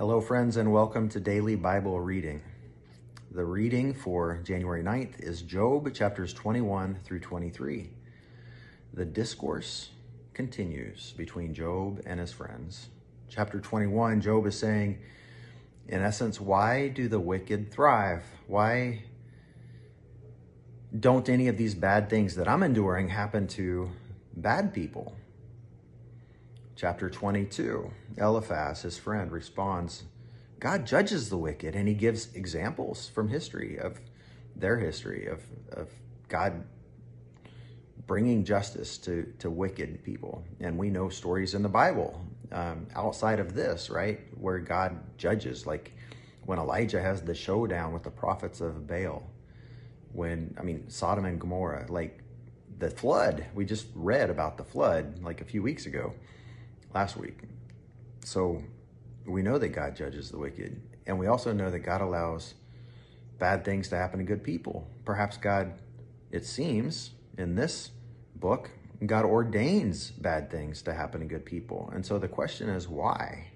Hello, friends, and welcome to Daily Bible Reading. The reading for January 9th is Job chapters 21 through 23. The discourse continues between Job and his friends. Chapter 21, Job is saying, in essence, why do the wicked thrive? Why don't any of these bad things that I'm enduring happen to bad people? Chapter 22, Eliphaz, his friend, responds, God judges the wicked, and he gives examples from history of their history of, of God bringing justice to, to wicked people. And we know stories in the Bible um, outside of this, right, where God judges, like when Elijah has the showdown with the prophets of Baal, when, I mean, Sodom and Gomorrah, like the flood, we just read about the flood like a few weeks ago last week. So we know that God judges the wicked. And we also know that God allows bad things to happen to good people. Perhaps God, it seems in this book, God ordains bad things to happen to good people. And so the question is why?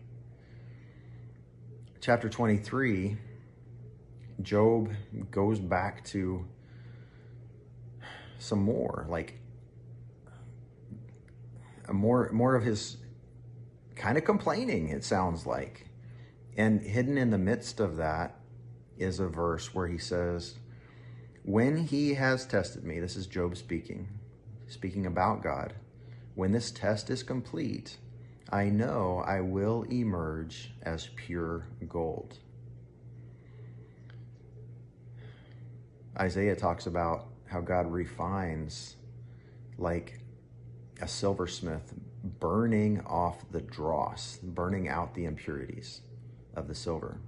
Chapter 23, Job goes back to some more, like more more of his kind of complaining, it sounds like. And hidden in the midst of that is a verse where he says, When he has tested me, this is Job speaking, speaking about God, when this test is complete, I know I will emerge as pure gold. Isaiah talks about how God refines like a silversmith burning off the dross, burning out the impurities of the silver.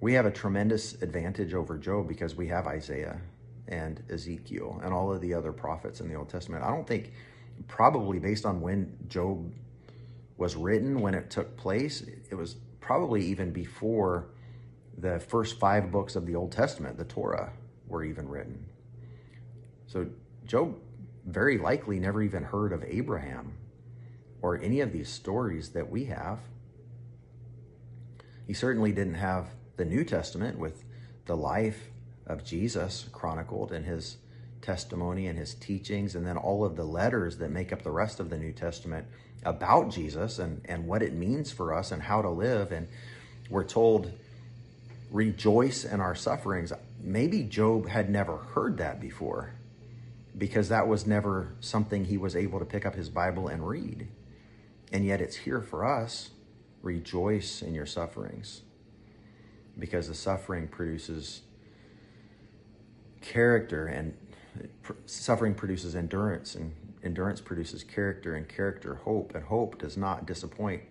We have a tremendous advantage over Job because we have Isaiah and Ezekiel and all of the other prophets in the Old Testament. I don't think, probably based on when Job was written, when it took place, it was probably even before the first five books of the Old Testament, the Torah, were even written. So Job very likely never even heard of Abraham or any of these stories that we have. He certainly didn't have the New Testament with the life of Jesus chronicled and his testimony and his teachings, and then all of the letters that make up the rest of the New Testament about Jesus and, and what it means for us and how to live. And we're told, rejoice in our sufferings. Maybe Job had never heard that before because that was never something he was able to pick up his Bible and read. And yet it's here for us. Rejoice in your sufferings because the suffering produces character and suffering produces endurance and endurance produces character and character hope and hope does not disappoint.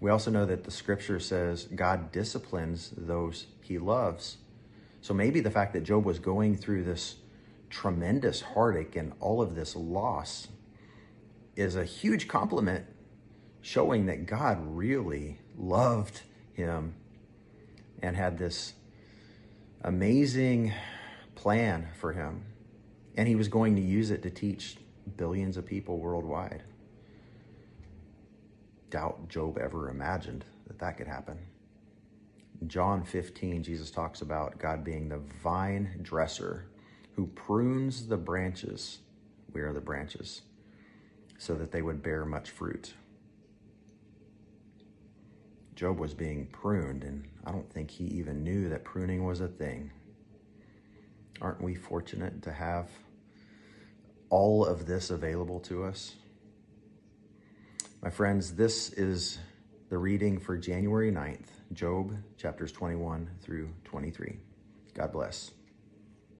We also know that the scripture says God disciplines those he loves. So maybe the fact that Job was going through this tremendous heartache and all of this loss is a huge compliment showing that God really loved him and had this amazing plan for him. And he was going to use it to teach billions of people worldwide. Doubt Job ever imagined that that could happen. John 15, Jesus talks about God being the vine dresser who prunes the branches, we are the branches, so that they would bear much fruit. Job was being pruned, and I don't think he even knew that pruning was a thing. Aren't we fortunate to have all of this available to us? My friends, this is the reading for January 9th, Job chapters 21 through 23. God bless.